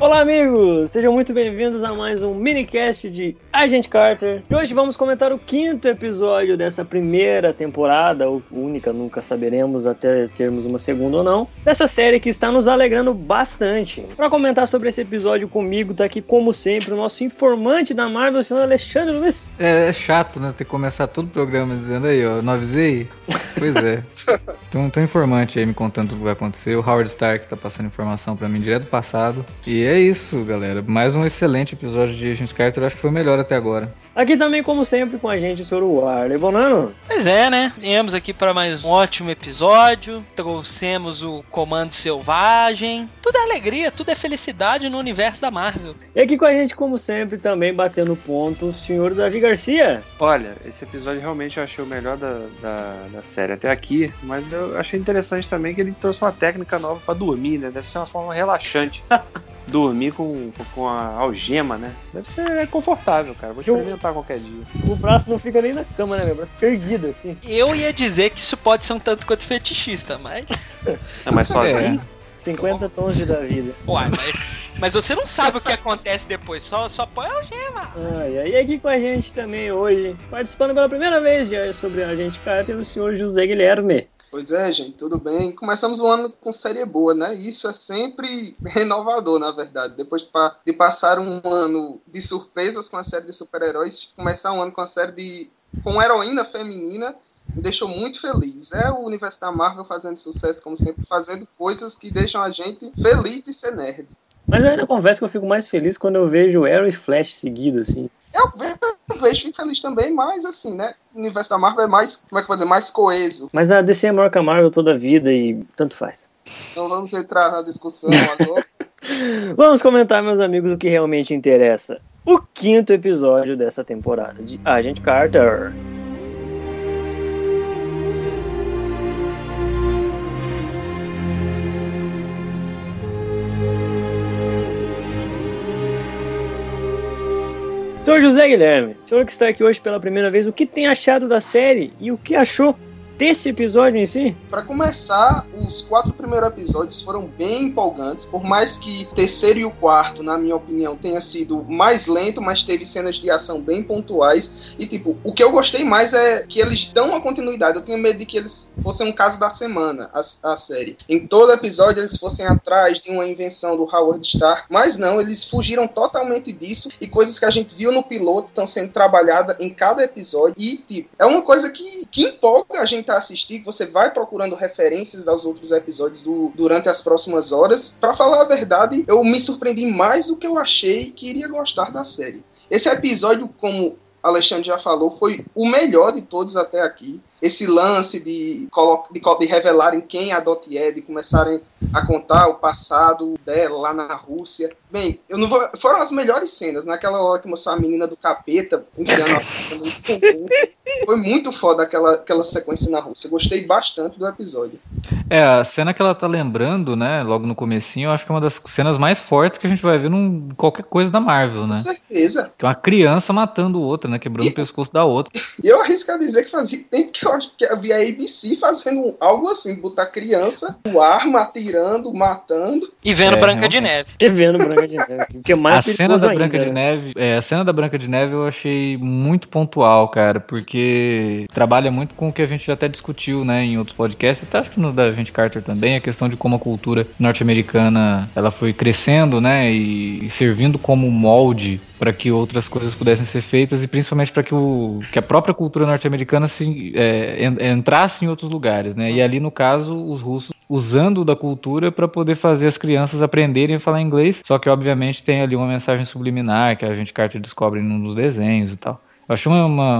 Olá, amigos! Sejam muito bem-vindos a mais um minicast de Agente Carter. E hoje vamos comentar o quinto episódio dessa primeira temporada, ou única, nunca saberemos até termos uma segunda ou não, dessa série que está nos alegrando bastante. Para comentar sobre esse episódio comigo, tá aqui, como sempre, o nosso informante da Marvel, o senhor Alexandre Luiz. É, é chato, né? Ter que começar todo o programa dizendo aí, ó, não avisei? Pois é. Então, tô informante aí me contando tudo que vai acontecer. O Howard Stark tá passando informação para mim direto do passado. E é isso, galera. Mais um excelente episódio de Agent Carter. Acho que foi o melhor até agora. Aqui também, como sempre, com a gente, o senhor Warley Bonano. Pois é, né? Viemos aqui para mais um ótimo episódio. Trouxemos o Comando Selvagem. Tudo é alegria, tudo é felicidade no universo da Marvel. E aqui com a gente, como sempre, também batendo ponto, o senhor Davi Garcia. Olha, esse episódio realmente eu achei o melhor da, da, da série até aqui, mas eu achei interessante também que ele trouxe uma técnica nova para dormir, né? Deve ser uma forma relaxante. dormir com, com a algema, né? Deve ser confortável, cara. Vou experimentar qualquer dia. O braço não fica nem na cama, né? Meu braço fica erguido, assim. Eu ia dizer que isso pode ser um tanto quanto fetichista, mas. É, mas sozinho. É. 50 tons de da vida. Uai, mas, mas você não sabe o que acontece depois, só, só põe a algema. Ah, e aqui com a gente também hoje, participando pela primeira vez de, sobre a gente Carter, o senhor José Guilherme. Pois é, gente, tudo bem. Começamos o ano com série boa, né? Isso é sempre renovador, na verdade. Depois de passar um ano de surpresas com a série de super-heróis, começar um ano com a série de com heroína feminina me deixou muito feliz. É o universo da Marvel fazendo sucesso, como sempre, fazendo coisas que deixam a gente feliz de ser nerd. Mas eu ainda confesso que eu fico mais feliz quando eu vejo Arrow e Flash seguido, assim. Eu, vejo, fico feliz também, mas assim, né? O universo da Marvel é mais, como é que eu vou dizer, mais coeso. Mas a DC é maior que a Marvel toda a vida e tanto faz. Então vamos entrar na discussão agora. vamos comentar, meus amigos, o que realmente interessa. O quinto episódio dessa temporada de Agent Carter. Senhor José Guilherme, senhor que está aqui hoje pela primeira vez, o que tem achado da série e o que achou desse episódio em si? Para começar, os quatro primeiros episódios foram bem empolgantes, por mais que o terceiro e o quarto, na minha opinião, tenha sido mais lento, mas teve cenas de ação bem pontuais. E tipo, o que eu gostei mais é que eles dão uma continuidade. Eu tinha medo de que eles fossem um caso da semana, a, a série. Em todo episódio eles fossem atrás de uma invenção do Howard Stark, mas não, eles fugiram totalmente disso e coisas que a gente viu no piloto estão sendo trabalhadas em cada episódio. E tipo, é uma coisa que, que empolga a gente a assistir, que você vai procurando referências aos outros episódios do, durante as próximas horas. Para falar a verdade, eu me surpreendi mais do que eu achei que iria gostar da série. Esse episódio, como Alexandre já falou, foi o melhor de todos até aqui esse lance de, de, de revelarem quem a Dot é, de começarem a contar o passado dela lá na Rússia. Bem, eu não vou, foram as melhores cenas, naquela hora que mostrou a menina do capeta enfiando a Foi muito foda aquela, aquela sequência na Rússia. Gostei bastante do episódio. É, a cena que ela tá lembrando, né, logo no comecinho, eu acho que é uma das cenas mais fortes que a gente vai ver em qualquer coisa da Marvel, né? Com certeza. Que é uma criança matando outra, né, quebrando e, o pescoço da outra. E eu arrisco a dizer que fazia tempo que eu acho que eu vi a ABC fazendo algo assim, botar criança o arma, atirando, matando. E vendo é, Branca de Neve. E vendo Branca de Neve. Que é mais a cena da ainda. Branca de Neve, é, a cena da Branca de Neve eu achei muito pontual, cara, porque trabalha muito com o que a gente já até discutiu, né, em outros podcasts, até acho que no da Gente Carter também, a questão de como a cultura norte-americana ela foi crescendo, né, e servindo como molde para que outras coisas pudessem ser feitas e principalmente para que, o, que a própria cultura norte-americana se é, entrasse em outros lugares, né? E ali no caso os russos usando da cultura para poder fazer as crianças aprenderem a falar inglês, só que obviamente tem ali uma mensagem subliminar que a gente Carter descobre num dos desenhos e tal. Eu acho uma, uma,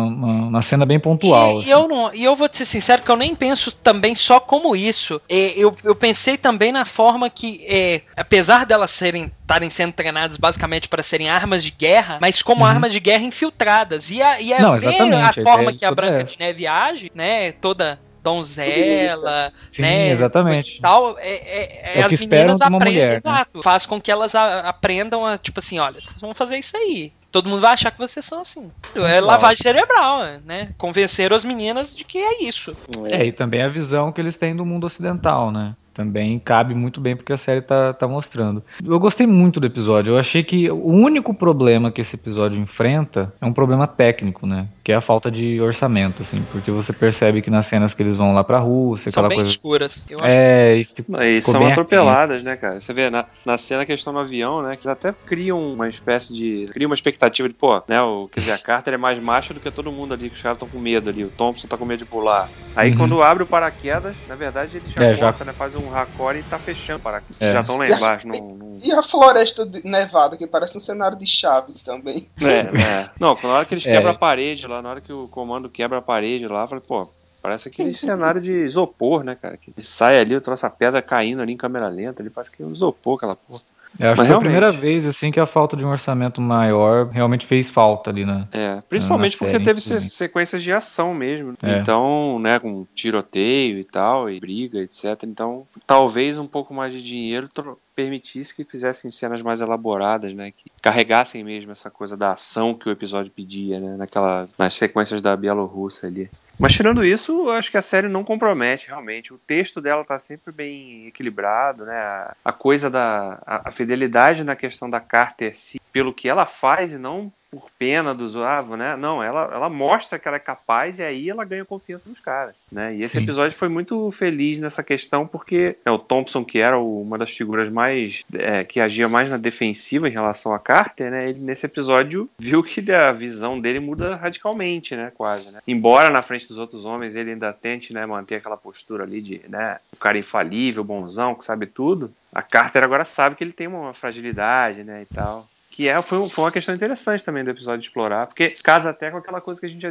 uma, cena bem pontual. E, assim. eu não, e eu vou te ser sincero que eu nem penso também só como isso. É, eu, eu pensei também na forma que, é, apesar delas serem estarem sendo treinadas basicamente para serem armas de guerra, mas como uhum. armas de guerra infiltradas. E a, e a, não, a, forma que a Branca de Neve age, né? Toda donzela, Sim, né? Exatamente. Tal, é, é, é, é as meninas aprendem, né? exato, né? faz com que elas a, aprendam a, tipo assim, olha, vocês vão fazer isso aí. Todo mundo vai achar que vocês são assim. É lavagem cerebral, né? Convencer as meninas de que é isso. É, e também a visão que eles têm do mundo ocidental, né? Também cabe muito bem porque a série tá, tá mostrando. Eu gostei muito do episódio. Eu achei que o único problema que esse episódio enfrenta é um problema técnico, né? Que é a falta de orçamento, assim. Porque você percebe que nas cenas que eles vão lá pra Rússia, São aquela bem coisa. escuras. Eu acho. É, e ficou, E ficou são bem atropeladas, né, cara? Você vê na, na cena que eles estão no avião, né? Que eles até criam uma espécie de. criam uma expectativa de, pô, né? O, quer dizer, a Carter é mais macho do que todo mundo ali, que os caras estão com medo ali. O Thompson tá com medo de pular. Aí Uhum. quando abre o paraquedas, na verdade ele já É, já- corta, né? Faz um raccord e tá fechando o paraquedas. É. Já estão lá E a- embaixo. Não, não... E a floresta de- nevada, que parece um cenário de Chaves também. É, é. Não, na hora que eles É. quebram a parede lá, na hora que o comando quebra a parede lá, eu falei, pô, parece aquele cenário de isopor, né, cara? Que sai ali, eu trouxe a pedra caindo ali em câmera lenta, ali parece que é um isopor aquela porra. Eu acho Mas que foi a primeira vez assim que a falta de um orçamento maior realmente fez falta ali, né? É, principalmente na porque série, teve se- sequências de ação mesmo. É. Então, né, com tiroteio e tal, e briga, etc. Então, talvez um pouco mais de dinheiro permitisse que fizessem cenas mais elaboradas, né, que carregassem mesmo essa coisa da ação que o episódio pedia, né, naquela, nas sequências da Bielorrússia ali. Mas tirando isso, eu acho que a série não compromete realmente. O texto dela tá sempre bem equilibrado, né? A, coisa da a, a fidelidade na questão da Carter pelo que ela faz e não por pena dos ah, né? Não, ela, ela mostra que ela é capaz e aí ela ganha confiança dos caras, né? E esse Sim. episódio foi muito feliz nessa questão porque né, o Thompson, que era o- uma das figuras mais é, que agia mais na defensiva em relação a Carter, né? Ele nesse episódio viu que a visão dele muda radicalmente, né? Quase, né? Embora na frente dos outros homens ele ainda tente, né, manter aquela postura ali de, né, o cara infalível, bonzão, que sabe tudo. A Carter agora sabe que ele tem uma fragilidade, né, e tal. Que é, foi, foi uma questão interessante também do episódio de explorar, porque casa até com aquela coisa que a gente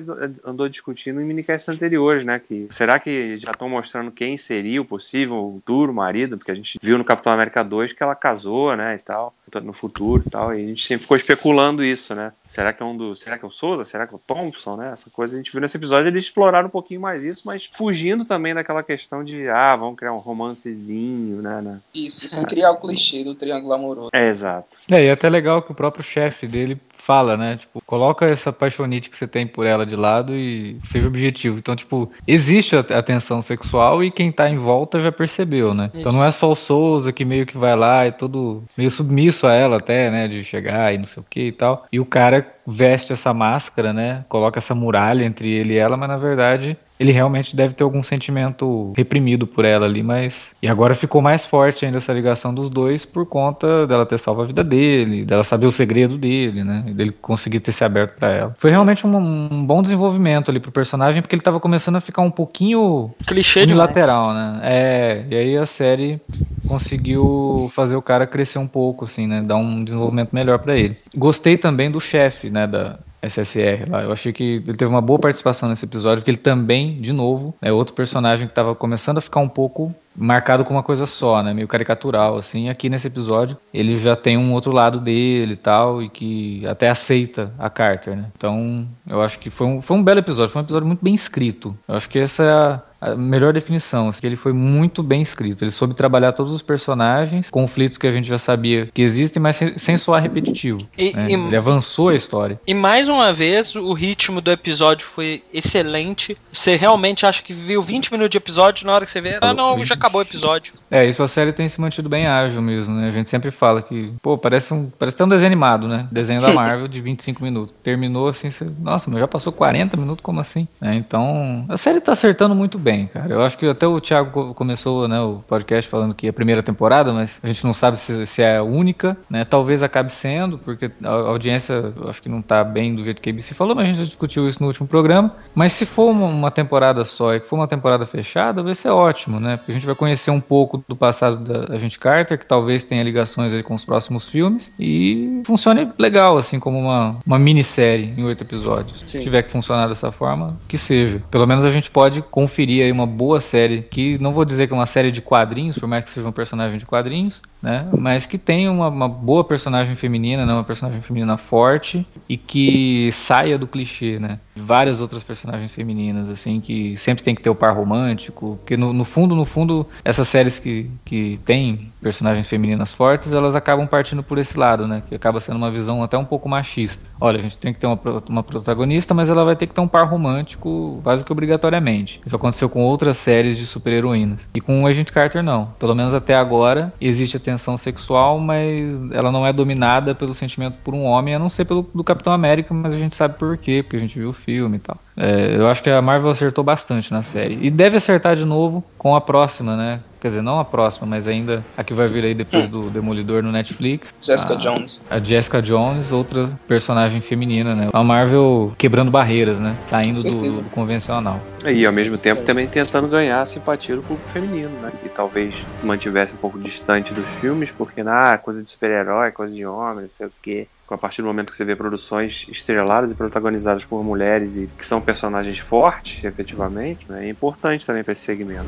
andou- discutindo em minicasts anteriores, né? Que será que já estão mostrando quem seria o possível futuro marido? Porque a gente viu no Capitão América 2 que ela casou, né? E tal, no futuro e tal, e a gente sempre ficou especulando isso, né? Será que é um dos. Será que é o Souza? Será que é o Thompson, né? Essa coisa a gente viu nesse episódio, eles exploraram um pouquinho mais isso, mas fugindo também daquela questão de, ah, vamos criar um romancezinho, né? né? Isso, sem criar o clichê do triângulo amoroso. É, exato. É, e é até legal que o próprio chefe dele fala, né? Tipo, coloca essa paixonite que você tem por ela de lado e seja objetivo. Então, tipo, existe a tensão sexual e quem tá em volta já percebeu, né? Então não é só o Souza que meio que vai lá e todo meio submisso a ela até, né? De chegar e não sei o que e tal. E o cara veste essa máscara, né? Coloca essa muralha entre ele e ela, mas na verdade ele realmente deve ter algum sentimento reprimido por ela ali, mas. E agora ficou mais forte ainda essa ligação dos dois por conta dela ter salvo a vida dele, dela saber o segredo dele, né? E dele conseguir ter se aberto pra ela. Foi realmente um, um bom desenvolvimento ali pro personagem, porque ele tava começando a ficar um pouquinho Clichê demais. unilateral, né? É, e aí a série conseguiu fazer o cara crescer um pouco, assim, né? Dar um desenvolvimento melhor pra ele. Gostei também do chefe, né? Da SSR lá. Eu achei que ele teve uma boa participação nesse episódio, porque ele também, de novo, é outro personagem que tava começando a ficar um pouco marcado com uma coisa só, né? Meio caricatural, assim. Aqui nesse episódio, ele já tem um outro lado dele e tal, e que até aceita a Carter, né? Então, eu acho que foi um, foi um belo episódio, foi um episódio muito bem escrito. Eu acho que essa é a, a melhor definição, assim, que ele foi muito bem escrito. Ele soube trabalhar todos os personagens, conflitos que a gente já sabia que existem, mas sem, sem soar repetitivo. E- né? e- Ele avançou a história. E mais uma vez, o ritmo do episódio foi excelente. Você realmente acha que viu 20 minutos de episódio na hora que você vê, ah não, já acabou o episódio. É, isso a série tem se mantido bem ágil mesmo, né? A gente sempre fala que, pô, parece um, parece até um desenho animado, né? Desenho da Marvel de 25 minutos. Terminou assim, você, nossa, mas já passou 40 minutos, como assim? É, então, a série tá acertando muito bem, cara. Eu acho que até o Thiago co- começou, né, o podcast falando que é a primeira temporada, mas a gente não sabe se, se é a única, né? Talvez acabe sendo, porque a audiência, acho que não tá bem do jeito que a ABC falou, mas a gente já discutiu isso no último programa. Mas se for uma, uma temporada só e que for uma temporada fechada, vai ser ótimo, né? Porque a gente vai conhecer um pouco do passado da Agente Carter, que talvez tenha ligações aí com os próximos filmes, e funcione legal, assim, como uma, uma minissérie em oito episódios. Se Sim. tiver que funcionar dessa forma, que seja. Pelo menos a gente pode conferir aí uma boa série, que não vou dizer que é uma série de quadrinhos, por mais que seja um personagem de quadrinhos, né? Mas que tem uma, uma, boa personagem feminina, né? Uma personagem feminina forte e que saia do clichê, né? Várias outras personagens femininas, assim, que sempre tem que ter o par romântico, porque no, no fundo, no fundo, essas séries que, que tem personagens femininas fortes, elas acabam partindo por esse lado, né? Que acaba sendo uma visão até um pouco machista. Olha, a gente tem que ter uma, uma protagonista, mas ela vai ter que ter um par romântico quase que obrigatoriamente. Isso aconteceu com outras séries de super-heroínas. E com o Agent Carter, não. Pelo menos até agora, existe a tensão sexual, mas ela não é dominada pelo sentimento por um homem, a não ser pelo do Capitão América, mas a gente sabe por quê, porque a gente viu o filme e tal. É, eu acho que a Marvel acertou bastante na série. E deve acertar de novo com a próxima, né? Quer dizer, não a próxima, mas ainda a que vai vir aí depois do Demolidor no Netflix. Jessica a, Jones. A Jessica Jones, outra personagem feminina, né? A Marvel quebrando barreiras, né? Saindo do, do, convencional. E ao mesmo tempo também tentando ganhar a simpatia do público feminino, né? Que talvez se mantivesse um pouco distante dos filmes, porque, ah, coisa de super-herói, coisa de homem, não sei o quê a partir do momento que você vê produções estreladas e protagonizadas por mulheres e que são personagens fortes, efetivamente, né, é importante também para esse segmento.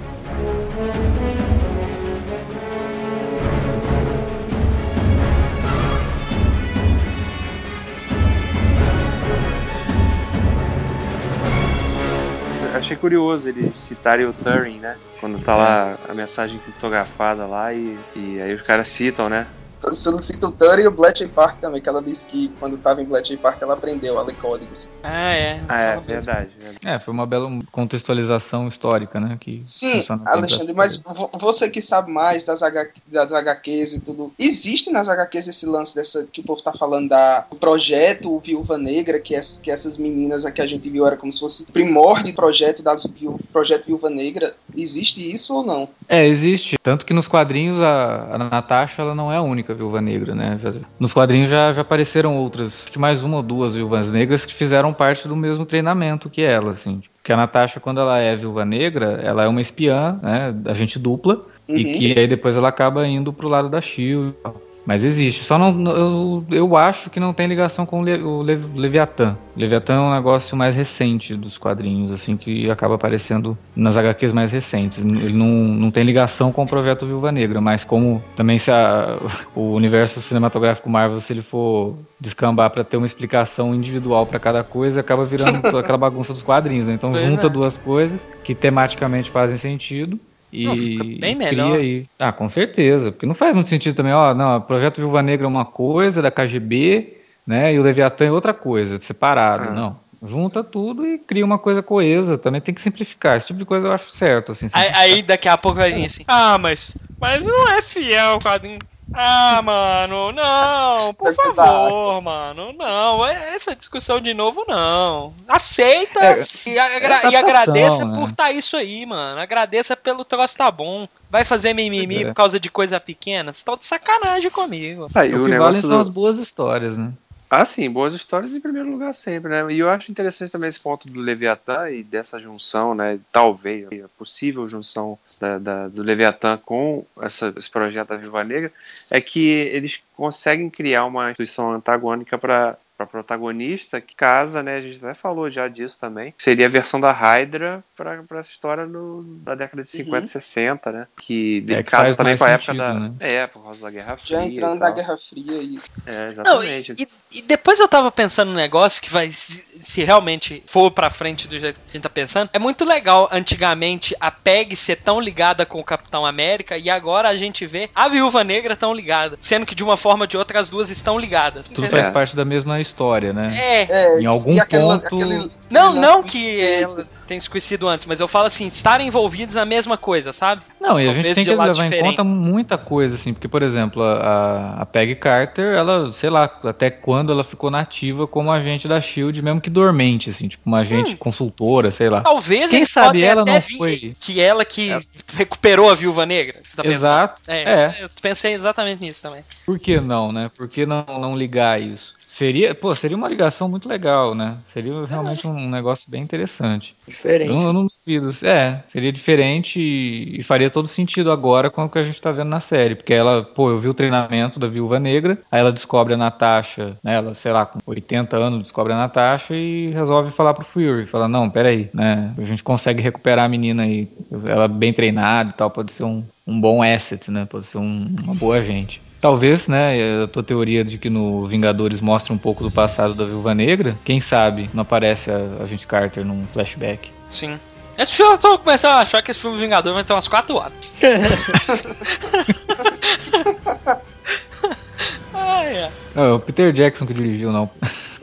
Achei curioso eles citarem o Turing, né? Quando tá lá a mensagem criptografada lá e, e aí os caras citam, né? Solicita o Turing e o Bletchley Park também, que ela disse que quando estava em Bletchley Park ela aprendeu a ler códigos. Ah, é. Ah, é, verdade, verdade, É, foi uma bela contextualização histórica, né? Que Sim, Alexandre, mas você que sabe mais das, H, das HQs e tudo, existe nas HQs esse lance dessa que o povo tá falando da, do projeto Viúva Negra, que, é, que essas meninas aqui a gente viu era como se fosse primórdio projeto das projeto Viúva Negra. Existe isso ou não? É, existe. Tanto que nos quadrinhos a, a Natasha ela não é a única Viúva Negra, né? Nos quadrinhos já, já apareceram outras, acho que mais uma ou duas Viúvas Negras que fizeram parte do mesmo treinamento que ela, assim. Porque a Natasha, quando ela é Viúva Negra, ela é uma espiã, né? Agente dupla. Uhum. E que aí depois ela acaba indo pro lado da SHIELD e. Mas existe, só não eu, eu acho que não tem ligação com o, Le, o Le, Leviatã. O Leviatã é um negócio mais recente dos quadrinhos, assim, que acaba aparecendo nas HQs mais recentes. Ele não, não tem ligação com o projeto Viúva Negra, mas como também se a, o universo cinematográfico Marvel, se ele for descambar para ter uma explicação individual para cada coisa, acaba virando aquela bagunça dos quadrinhos. Né? Então pois junta é. duas coisas que tematicamente fazem sentido e não, fica bem melhor. Aí. Ah, com certeza. Porque não faz muito sentido também, ó, não, o Projeto Viúva Negra é uma coisa, da KGB, né? E o Leviatã é outra coisa, separado. Ah. Não. Junta tudo e cria uma coisa coesa. Também tem que simplificar. Esse tipo de coisa eu acho certo. Assim, aí, aí, daqui a pouco vai vir assim. Ah, mas, mas não é fiel o quadrinho. Ah, mano, não, por favor, mano, não. É, essa discussão de novo, não. Aceita é, e, agra é e agradeça né? por estar tá isso aí, mano. Agradeça pelo troço tá bom. Vai fazer mimimi é. por causa de coisa pequena? Você tá de sacanagem comigo. Ah, o, o que vale são as boas histórias, né? Ah, sim, boas histórias em primeiro lugar sempre, né? E eu acho interessante também esse ponto do Leviatã e dessa junção, né? Talvez, a possível junção da, da, do Leviatã com essa, esse projeto da Viva Negra, é que eles conseguem criar uma instituição antagônica para para protagonista que casa, né? A gente até falou já disso também. Seria a versão da Hydra para essa história no, da década de 50 uhum. 60, né? Que, é, que casa também com a época da. Né? É, por causa da Guerra Fria. Já entrando na Guerra Fria isso. É, exatamente. Não, e, e, depois eu tava pensando num negócio que vai, se, se realmente for pra frente do jeito que a gente tá pensando, é muito legal antigamente a PEG ser tão ligada com o Capitão América e agora a gente vê a Viúva Negra tão ligada, sendo que de uma forma ou de outra as duas estão ligadas. Tudo faz parte da mesma história, né? É. é em algum aquela, ponto. Aquele, não, não que ela tenha se conhecido antes, mas eu falo assim, estarem envolvidos na mesma coisa, sabe? Não, e a gente tem que levar diferente. em conta muita coisa, assim, porque, por exemplo, a, a Peggy Carter, ela, sei lá, até quando ela ficou nativa como agente da SHIELD, mesmo que dormente, assim, tipo, uma agente consultora, sei lá. Talvez Quem sabe ela não foi. Que ela que é. recuperou a viúva negra. Você tá Exato. É, é, Eu pensei exatamente nisso também. Por que não, né? Por que não, não ligar isso? Seria, pô, seria uma ligação muito legal, né? Seria realmente um negócio bem interessante. Diferente. Eu, não- eu não duvido. É, seria diferente e, e faria todo sentido agora com o que a gente tá vendo na série. Porque ela, pô, eu vi o treinamento da Viúva Negra, aí ela descobre a Natasha, né? Ela, sei lá, com 80 anos, descobre a Natasha e resolve falar pro Fury. Fala, não, peraí, né? A gente consegue recuperar a menina aí. Ela bem treinada e tal, pode ser um, um bom asset, né? Pode ser um- uma boa agente. Talvez, né, a tua teoria de que no Vingadores mostra um pouco do passado da Viúva Negra, quem sabe não aparece a, a gente Carter num flashback. Sim. Esse filme eu tô começando a achar que esse filme Vingador vai ter umas 4 horas. ah, é. Não, é o Peter Jackson que dirigiu, não.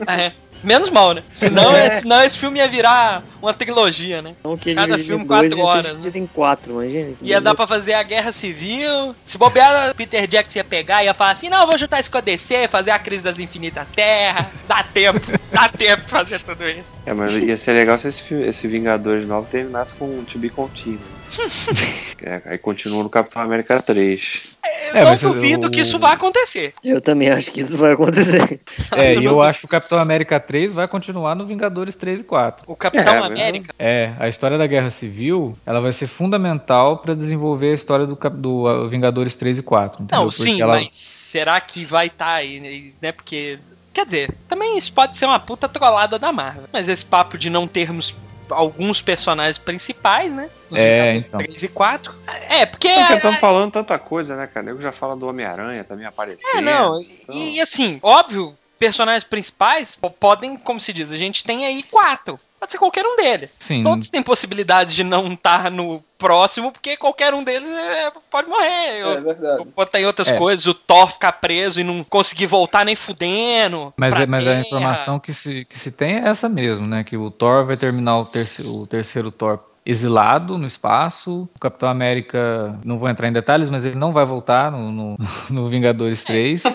É. Menos mal, né? Senão, É. senão esse filme ia virar uma trilogia, né? Então, que Cada filme dois quatro horas, dividido em quatro, imagina. Ia dar pra fazer a guerra civil. Se bobear, Peter Jackson ia pegar e ia falar assim: não, eu vou juntar isso com a DC, fazer a crise das infinitas terras. Dá tempo, dá tempo pra fazer tudo isso. É, mas ia ser legal se esse, filme, esse Vingadores novo terminasse com um To Be Continued. É, aí continua no Capitão América 3. Eu É, não duvido o- que isso vai acontecer. Eu também acho que isso vai acontecer. É, e eu acho que o Capitão América 3 vai continuar no Vingadores 3 e 4. O Capitão É, América. É, a história da Guerra Civil, ela vai ser fundamental pra desenvolver a história do, Cap- do uh, Vingadores 3 e 4. entendeu? Não, Porque sim, ela- mas será que vai estar aí, né? Porque. Quer dizer, também isso pode ser uma puta trollada da Marvel. Mas esse papo de não termos alguns personagens principais, né? Nos É, Vingadores então. 3 e 4. É, porque. Porque É, estamos falando tanta coisa, né, cara? Eu já fala do Homem-Aranha também aparecendo. é, não. E, e, assim, óbvio, personagens principais po- podem, como se diz, a gente tem aí quatro. Pode ser qualquer um deles. Sim. Todos têm possibilidade de não estar no próximo, porque qualquer um deles é, pode morrer. É verdade. Pode ter outras É. coisas, o Thor ficar preso e não conseguir voltar nem fudendo. Mas, é- mas a informação que se, que se tem é essa mesmo, né? Que o Thor vai terminar o terceiro, o terceiro Thor exilado no espaço. O Capitão América, não vou entrar em detalhes, mas ele não vai voltar no, no, no Vingadores 3.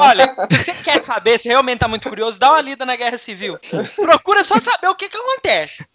Olha, se você quer saber, se realmente tá muito curioso, dá uma lida na Guerra Civil. Procura só saber o que que acontece.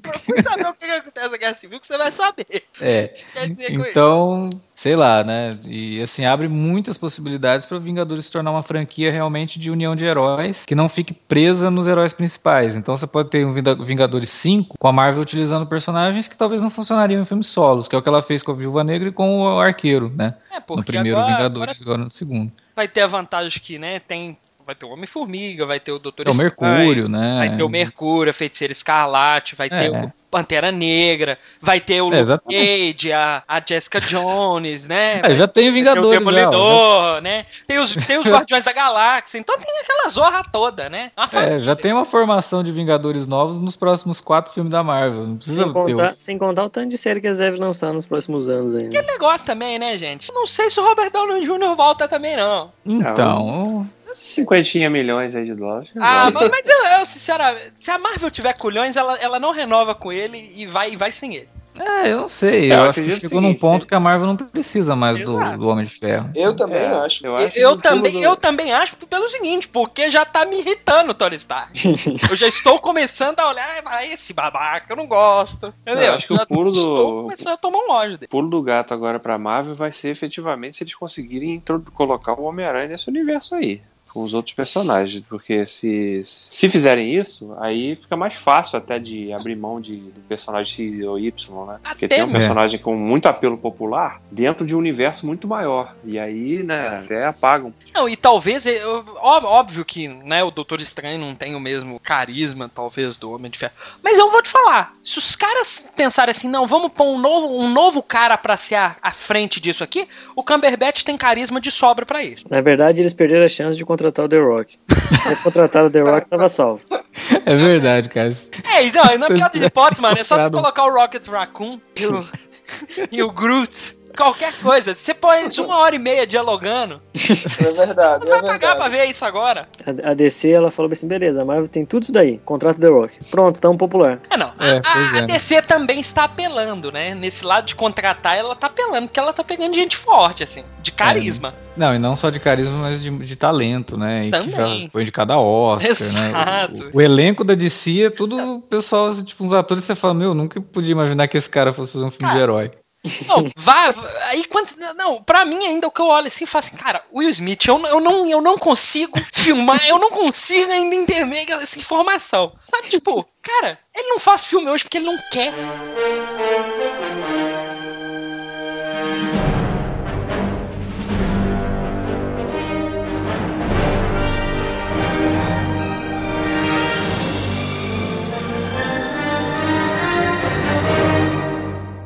Procura saber o que que acontece na Guerra Civil que você vai saber. É. Quer dizer com isso. Então, sei lá, né? E assim, abre muitas possibilidades para Vingadores se tornar uma franquia realmente de união de heróis que não fique presa nos heróis principais. Então você pode ter um Vingadores 5 com a Marvel utilizando personagens que talvez não funcionariam em filmes solos, que é o que ela fez com a Viúva Negra e com o Arqueiro, né? É, No primeiro agora, Vingadores, agora agora no segundo. vai ter a vantagem que, né, tem... Vai ter o Homem-Formiga, vai ter o Doutor É o Estranho, Mercúrio, né? Vai ter o Mercúrio, a Feiticeira Escarlate, vai ter É. o Pantera Negra, vai ter o É, Luke. Cage, a, a Jessica Jones, né? É, já tem o Vai ter o Vingadores. já, né? Demolidor, né? Tem os, tem os Guardiões da Galáxia, então tem aquela zorra toda, né? É, já tem uma formação de Vingadores novos nos próximos quatro filmes da Marvel. Não precisa Sem ter contar, sem contar o tanto de série que eles devem lançar nos próximos anos ainda. Aquele negócio também, né, gente? Não sei se o Robert Downey Jr. volta também, não. Então, Cinquentinha milhões aí de dólares. Ah, mas, mas eu, eu, sinceramente, se a Marvel tiver culhões, ela, ela não renova com ele e vai, e vai sem ele. É, eu não sei. Eu Eu, acho que chegou o num ponto se- que a Marvel não precisa mais do, do Homem de Ferro. Eu também É, acho. Eu, acho eu também, do- eu também acho pelo seguinte, porque já tá me irritando o Tony Stark. eu já estou começando a olhar, ah, esse babaca, eu não gosto. Entendeu? Eu acho que o pulo do- Estou começando a tomar um ódio dele. pulo do gato agora pra Marvel vai ser efetivamente se eles conseguirem colocar o Homem-Aranha nesse universo aí. Com os outros personagens. Porque se, se fizerem isso, aí fica mais fácil até de abrir mão de, do personagem X ou Y, né? Porque Até tem um personagem com muito apelo popular dentro de um universo muito maior. E aí, né, até apagam. Não, e talvez, óbvio que né, o Doutor Estranho não tem o mesmo carisma, talvez, do Homem de Ferro. Mas eu vou te falar, se os caras pensarem assim, não, vamos pôr um novo, um novo cara pra ser a, a frente disso aqui, o Cumberbatch tem carisma de sobra pra isso. Na verdade, eles perderam a chance de contratar o The Rock. Se eles contrataram o The Rock, tava salvo. É verdade, cara. É, não, e na pior das hipóteses, mano, é só você colocar o Rocket Raccoon e o, e o Groot. Qualquer coisa. Você põe eles uma hora e meia dialogando. É verdade, Não é vai pagar pra verdade. ver isso agora. A, a DC, ela falou assim, beleza, a Marvel tem tudo isso daí. Contrata o The Rock. Pronto, tão popular. É, não. É, a, a é. DC também está apelando, né? Nesse lado de contratar, ela tá apelando, porque ela tá pegando gente forte, assim, de carisma. Não, e não só de carisma, mas de, de talento, né? E que Também. já foi indicado a Oscar, Exato. né? O, o- o elenco da DC é tudo pessoal, assim, tipo, uns atores que você fala, meu, nunca podia imaginar que esse cara fosse fazer um filme Cara, de herói. Não, vai, aí quando. Não, pra mim ainda o que eu olho assim e falo assim, cara, Will Smith, eu, eu, não, eu não consigo filmar, eu não consigo ainda entender essa informação. Sabe, tipo, cara, ele não faz filme hoje porque ele não quer.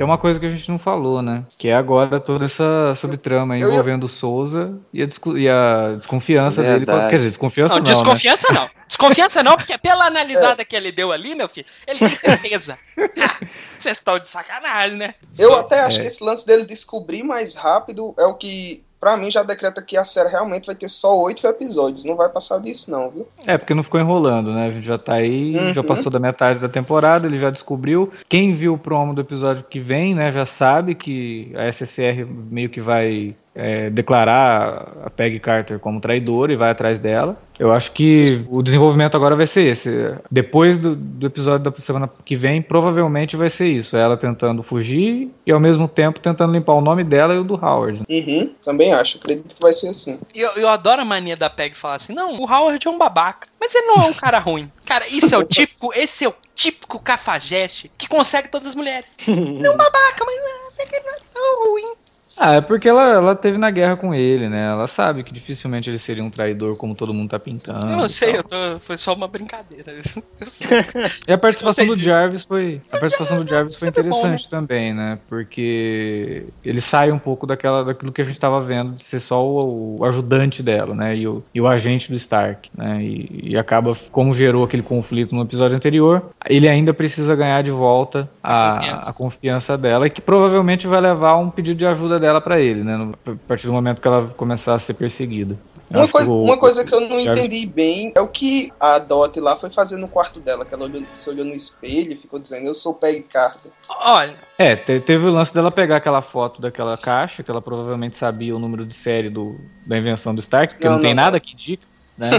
Tem uma coisa que a gente não falou, né? Que é agora toda essa subtrama Eu- eu- envolvendo o Souza e a, e a desconfiança dele. Verdade. Quer dizer, desconfiança Não, não, né? desconfiança não. Desconfiança não, porque pela analisada que ele deu ali, meu filho, ele tem certeza. Vocês estão de sacanagem, né? Eu até acho É. que esse lance dele descobrir mais rápido é o que, pra mim, já decreta que a série realmente vai ter só oito episódios. Não vai passar disso, não, viu? É, porque não ficou enrolando, né? A gente já tá aí, Uhum. já passou da metade da temporada, ele já descobriu. Quem viu o promo do episódio que vem, né, já sabe que a SSR meio que vai é, declarar a Peggy Carter como traidora e vai atrás dela. Eu acho que o desenvolvimento agora vai ser esse. Depois do, do episódio da semana que vem, provavelmente vai ser isso. Ela tentando fugir e ao mesmo tempo tentando limpar o nome dela e o do Howard. Uhum, também acho. Acredito que vai ser assim. E Eu, eu adoro a mania da Peg falar assim: não, o Howard é um babaca. Mas ele não é um cara ruim. Cara, isso é o típico, esse é o típico cafajeste que consegue todas as mulheres. Não babaca, mas ah, ele não é tão ruim. Ah, é porque ela, ela teve na guerra com ele, né? Ela sabe que dificilmente ele seria um traidor como todo mundo tá pintando. eu e sei, eu tô, foi só uma brincadeira. Eu. E a participação Eu do. Jarvis foi. A participação do Jarvis foi sempre bom, interessante também, né? Porque ele sai um pouco daquela, daquilo que a gente tava vendo de ser só o, o ajudante dela, né? E o, e o agente do Stark, né? E, e acaba, como gerou aquele conflito no episódio anterior, ele ainda precisa ganhar de volta a, Confiança. a confiança dela, e que provavelmente vai levar um pedido de ajuda dela pra ele, né? no- A partir do momento que ela começar a ser perseguida. Uma coisa, que o- uma coisa que eu não entendi bem é o que a Dot lá foi fazer no quarto dela, que ela olhou, se olhou no espelho e ficou dizendo, eu sou Peggy Carter. Olha, É, te- teve o lance dela pegar aquela foto daquela caixa, que ela provavelmente sabia o número de série do, da invenção do Stark, porque Não, não, tem não, nada que indica, né?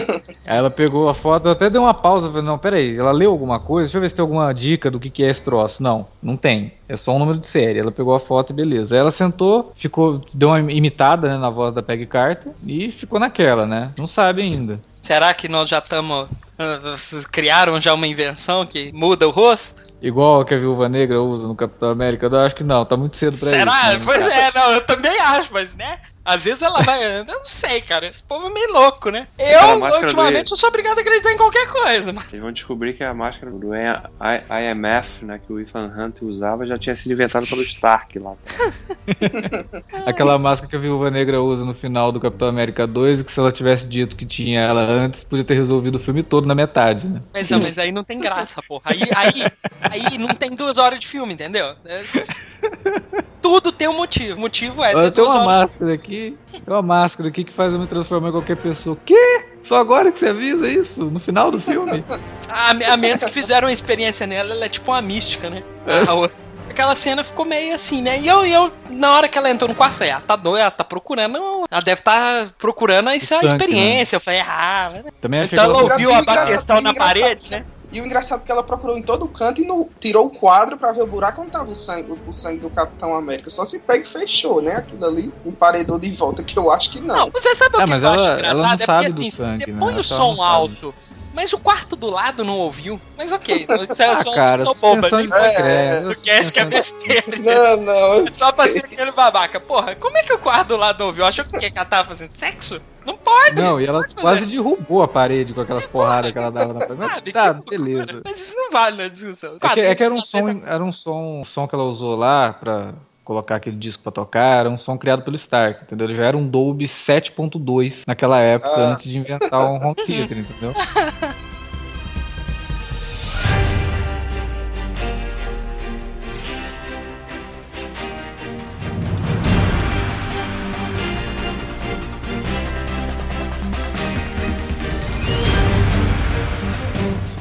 Aí ela pegou a foto, até deu uma pausa, falei, não, peraí, ela leu alguma coisa? Deixa eu ver se tem alguma dica do que, que é esse troço. Não, não tem. É só um número de série. Ela pegou a foto e beleza. Aí ela sentou, ficou, deu uma imitada né, na voz da Peggy Carter e ficou naquela, né? Não sabe ainda. será que nós já estamos. Criaram já uma invenção que muda o rosto? Igual que a Viúva Negra usa no Capitão América, eu acho que não, tá muito cedo pra Será? isso. né? Pois é, não, eu também acho, mas né? Às vezes ela vai. Eu não sei, cara. Esse povo é meio louco, né? Eu, ultimamente, do- eu sou obrigado a acreditar em qualquer coisa, mas. Eles vão descobrir que a máscara do IMF, né, que o Ethan Hunt usava, já tinha sido inventada pelo Stark lá. Aquela máscara que a Viúva Negra usa no final do Capitão América 2, e que se ela tivesse dito que tinha ela antes, podia ter resolvido o filme todo na metade, né? Mas, não, mas aí não tem graça, porra. Aí, aí, aí não tem duas horas de filme, entendeu? É- Tudo tem um motivo. O motivo é ter tem duas uma horas. máscara aqui, tem uma máscara aqui que faz eu me transformar em qualquer pessoa. Quê? Só agora que você avisa isso? No final do filme? A, a menos que fizeram uma experiência nela, ela é tipo uma mística, né? A outra- Aquela cena ficou meio assim, né? E eu, e eu na hora que ela entrou no quarto, falei, ah, tá doida, ela tá procurando. Ela deve estar procurando isso é uma sangue, né? experiência. Eu falei, ah, Também achei então ela que ela... ouviu a bateção na parede, né? E o engraçado é que ela procurou em todo canto e no, tirou o quadro pra ver o buraco onde tava o sangue, o, o sangue do Capitão América. Só se pega e fechou, né? Aquilo ali, emparedou de volta, que eu acho que não. Não, você sabe o Ah, que mas eu acho ela- ela engraçado? não é porque sabe do assim, sangue, você né? põe o som não sabe. Mas o quarto do lado não ouviu. Mas ok, isso é Ah, só cara, discussão boba. né? de decreto, É, O cast que é besteira. Não, não, eu Só pra ser aquele babaca. Porra, como é que o quarto do lado não ouviu? Achou que, que ela tava fazendo sexo? Não pode! Não, e ela quase derrubou a parede com aquelas porradas que ela dava na parede. Mas Sabe, tá, beleza. Mas isso não vale na discussão. É que, é que era um som, era um som, um som que ela usou lá pra colocar aquele disco pra tocar, era um som criado pelo Stark, entendeu? Ele já era um Dolby 7.2 naquela época, Ah. antes de inventar um home theater, entendeu?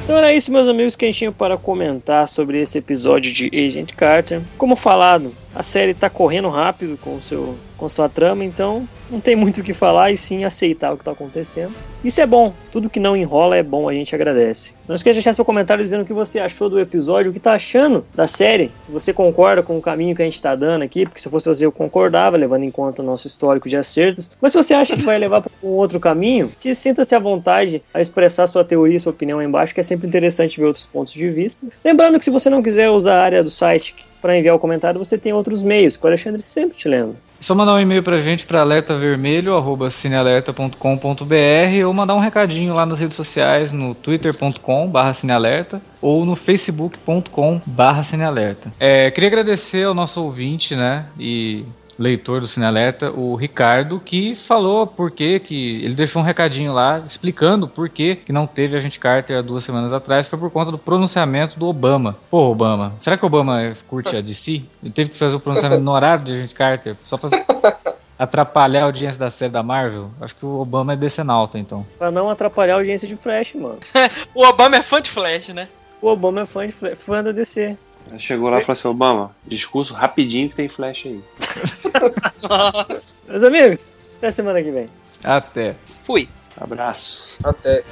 Então era isso, meus amigos, que a gente tinha para comentar sobre esse episódio de Agent Carter. Como falado, a série tá correndo rápido com seu com sua trama, então não tem muito o que falar e sim aceitar o que tá acontecendo. Isso é bom, tudo que não enrola é bom, a gente agradece. Não esqueça de deixar seu comentário dizendo o que você achou do episódio, o que tá achando da série, se você concorda com o caminho que a gente tá dando aqui, porque se fosse você eu concordava, levando em conta o nosso histórico de acertos, mas se você acha que vai levar para um outro caminho, sinta-se à vontade a expressar sua teoria sua opinião aí embaixo, que é sempre interessante ver outros pontos de vista. Lembrando que se você não quiser usar a área do site para enviar o comentário, você tem outros meios, que o Alexandre sempre te lembra. É só mandar um e-mail pra gente para alertavermelho@cinealerta.com.br ou mandar um recadinho lá nas redes sociais no twitter.com/cinealerta ou no facebook.com/cinealerta. É, queria agradecer ao nosso ouvinte, né, e leitor do Cinealerta, o Ricardo, que falou por que que ele deixou um recadinho lá explicando por que que não teve a gente Carter há duas semanas atrás, foi por conta do pronunciamento do Obama. Pô, Obama, será que o Obama curte a DC? Ele teve que fazer o pronunciamento no horário de a gente Carter, só pra atrapalhar a audiência da série da Marvel? Acho que o Obama é decenalta, então. Pra não atrapalhar a audiência de Flash, mano. o Obama é fã de Flash, né? O Obama é fã, de Flash, fã da DC. Chegou lá e falou assim: Obama, discurso rapidinho que tem flash aí. Meus amigos, até semana que vem. Até. Fui. Abraço. Até.